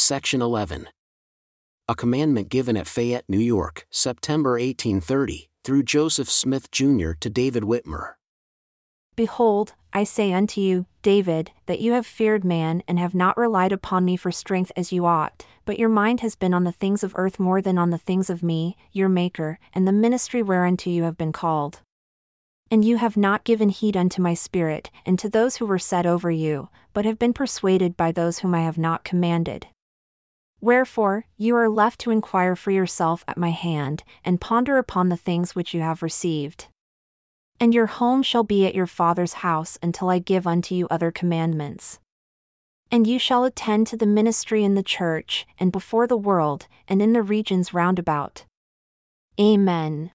Section 11. A commandment given at Fayette, New York, September 1830, through Joseph Smith Jr. to David Whitmer. Behold, I say unto you, David, that you have feared man and have not relied upon me for strength as you ought, but your mind has been on the things of earth more than on the things of me, your Maker, and the ministry whereunto you have been called. And you have not given heed unto my spirit, and to those who were set over you, but have been persuaded by those whom I have not commanded. Wherefore, you are left to inquire for yourself at my hand, and ponder upon the things which you have received. And your home shall be at your father's house until I give unto you other commandments. And you shall attend to the ministry in the church, and before the world, and in the regions round about. Amen.